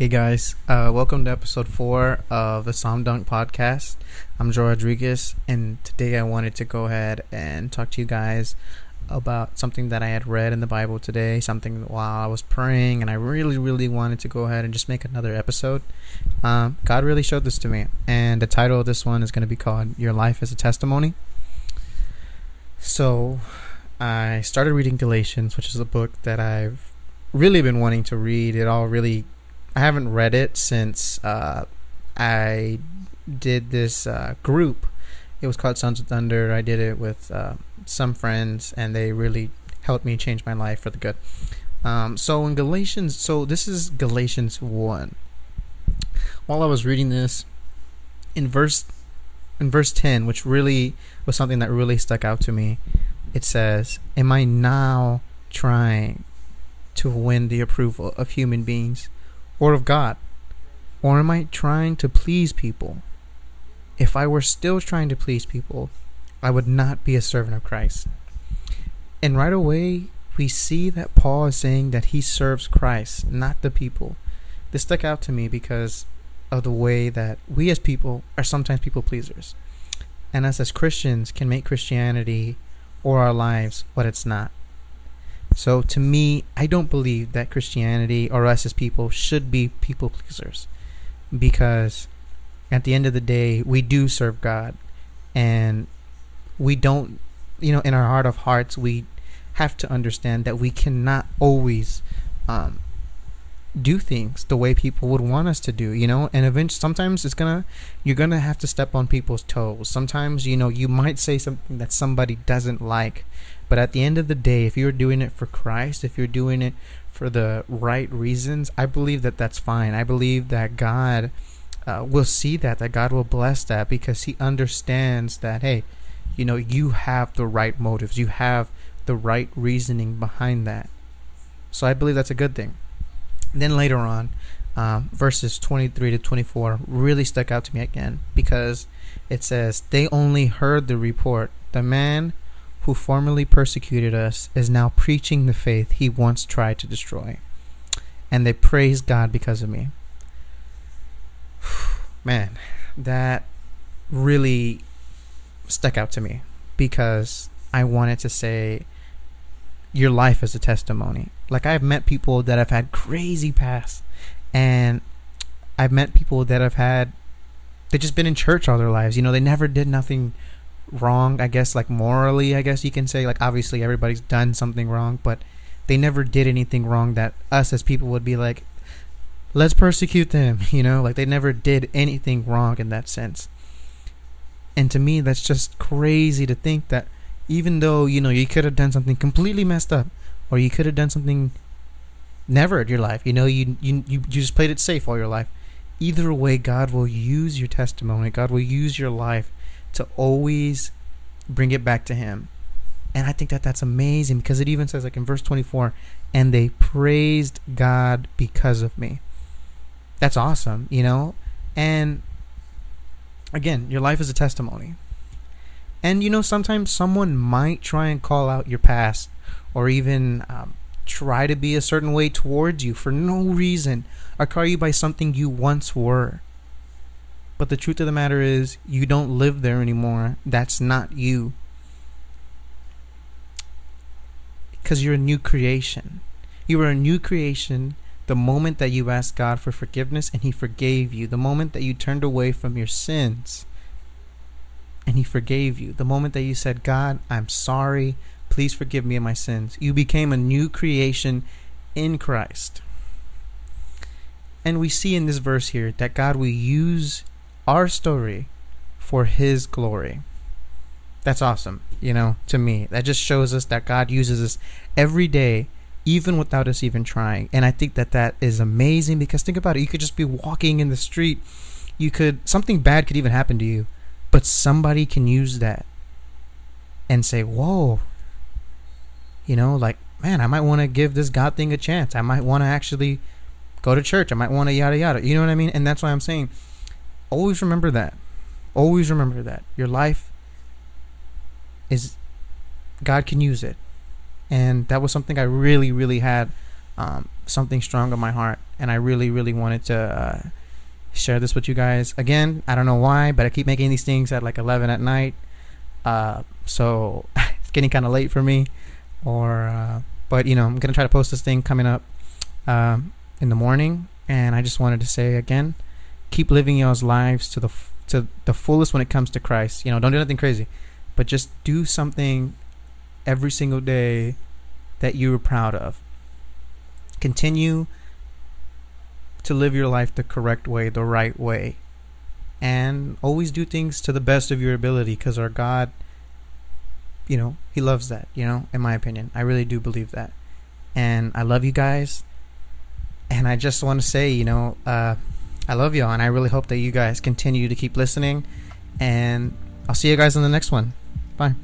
Hey guys, uh, welcome to episode four of the Psalm Dunk podcast. I'm Joe Rodriguez, and today I wanted to go ahead and talk to you guys about something that I had read in the Bible today, something while I was praying, and I really, really wanted to go ahead and just make another episode. Um, God really showed this to me, and the title of this one is going to be called Your Life as a Testimony. So, I started reading Galatians, which is a book that I've really been wanting to read. It all really I haven't read it since uh, I did this uh, group. It was called Sons of Thunder. I did it with uh, some friends, and they really helped me change my life for the good. Um, so in Galatians, so this is Galatians one. While I was reading this, in verse in verse ten, which really was something that really stuck out to me, it says, "Am I now trying to win the approval of human beings?" Or of God? Or am I trying to please people? If I were still trying to please people, I would not be a servant of Christ. And right away, we see that Paul is saying that he serves Christ, not the people. This stuck out to me because of the way that we as people are sometimes people pleasers. And us as Christians can make Christianity or our lives what it's not. So to me, I don't believe that Christianity or us as people should be people pleasers because at the end of the day, we do serve God and we don't, you know, in our heart of hearts, we have to understand that we cannot always um, do things the way people would want us to do, you know, and eventually sometimes it's gonna you're gonna have to step on people's toes. Sometimes, you know, you might say something that somebody doesn't like but at the end of the day, if you're doing it for Christ, if you're doing it for the right reasons, I believe that that's fine. I believe that God uh, will see that, that God will bless that because He understands that, hey, you know, you have the right motives, you have the right reasoning behind that. So I believe that's a good thing. Then later on, um, verses 23 to 24 really stuck out to me again because it says, They only heard the report. The man who formerly persecuted us, is now preaching the faith he once tried to destroy. And they praise God because of me. Man, that really stuck out to me because I wanted to say your life is a testimony. Like I've met people that have had crazy past and I've met people that have had they've just been in church all their lives. You know, they never did nothing wrong, I guess, like morally, I guess you can say. Like, obviously, everybody's done something wrong, but they never did anything wrong that us as people would be like, let's persecute them, you know? Like, they never did anything wrong in that sense. And to me, that's just crazy to think that even though, you know, you could have done something completely messed up, or you could have done something never in your life, you know, you, you, you just played it safe all your life. Either way, God will use your testimony, God will use your life to always bring it back to him. And I think that that's amazing because it even says like in verse 24 and they praised God because of me. That's awesome, you know? And again, your life is a testimony. And you know, sometimes someone might try and call out your past or even um, try to be a certain way towards you for no reason or call you by something you once were. But the truth of the matter is, you don't live there anymore. That's not you. Because you're a new creation. You are a new creation the moment that you asked God for forgiveness and He forgave you. The moment that you turned away from your sins and He forgave you. The moment that you said, God, I'm sorry. Please forgive me of my sins. You became a new creation in Christ. And we see in this verse here that God will use our story for His glory. That's awesome, you know, to me. That just shows us that God uses us every day, even without us even trying. And I think that that is amazing because think about it. You could just be walking in the street. You could, something bad could even happen to you, but somebody can use that and say, whoa, you know, like, man, I might want to give this God thing a chance. I might want to actually go to church. I might want to yada yada. You know what I mean? And that's why I'm saying always remember that. Always remember that. Your life is God can use it. And that was something I really, really had um, something strong on my heart, and I really, really wanted to uh, share this with you guys. Again, I don't know why, but I keep making these things at like 11 at night. Uh, so it's getting kind of late for me. Or, uh, but you know, I'm gonna try to post this thing coming up um, in the morning. And I just wanted to say again, keep living y'all's lives to the f- to the fullest when it comes to Christ. You know, don't do nothing crazy, but just do something every single day that you are proud of. Continue to live your life the correct way, the right way. And always do things to the best of your ability because our God, you know, He loves that, you know, in my opinion. I really do believe that. And I love you guys. And I just want to say, you know, uh, I love y'all. And I really hope that you guys continue to keep listening. And I'll see you guys in the next one. Bye.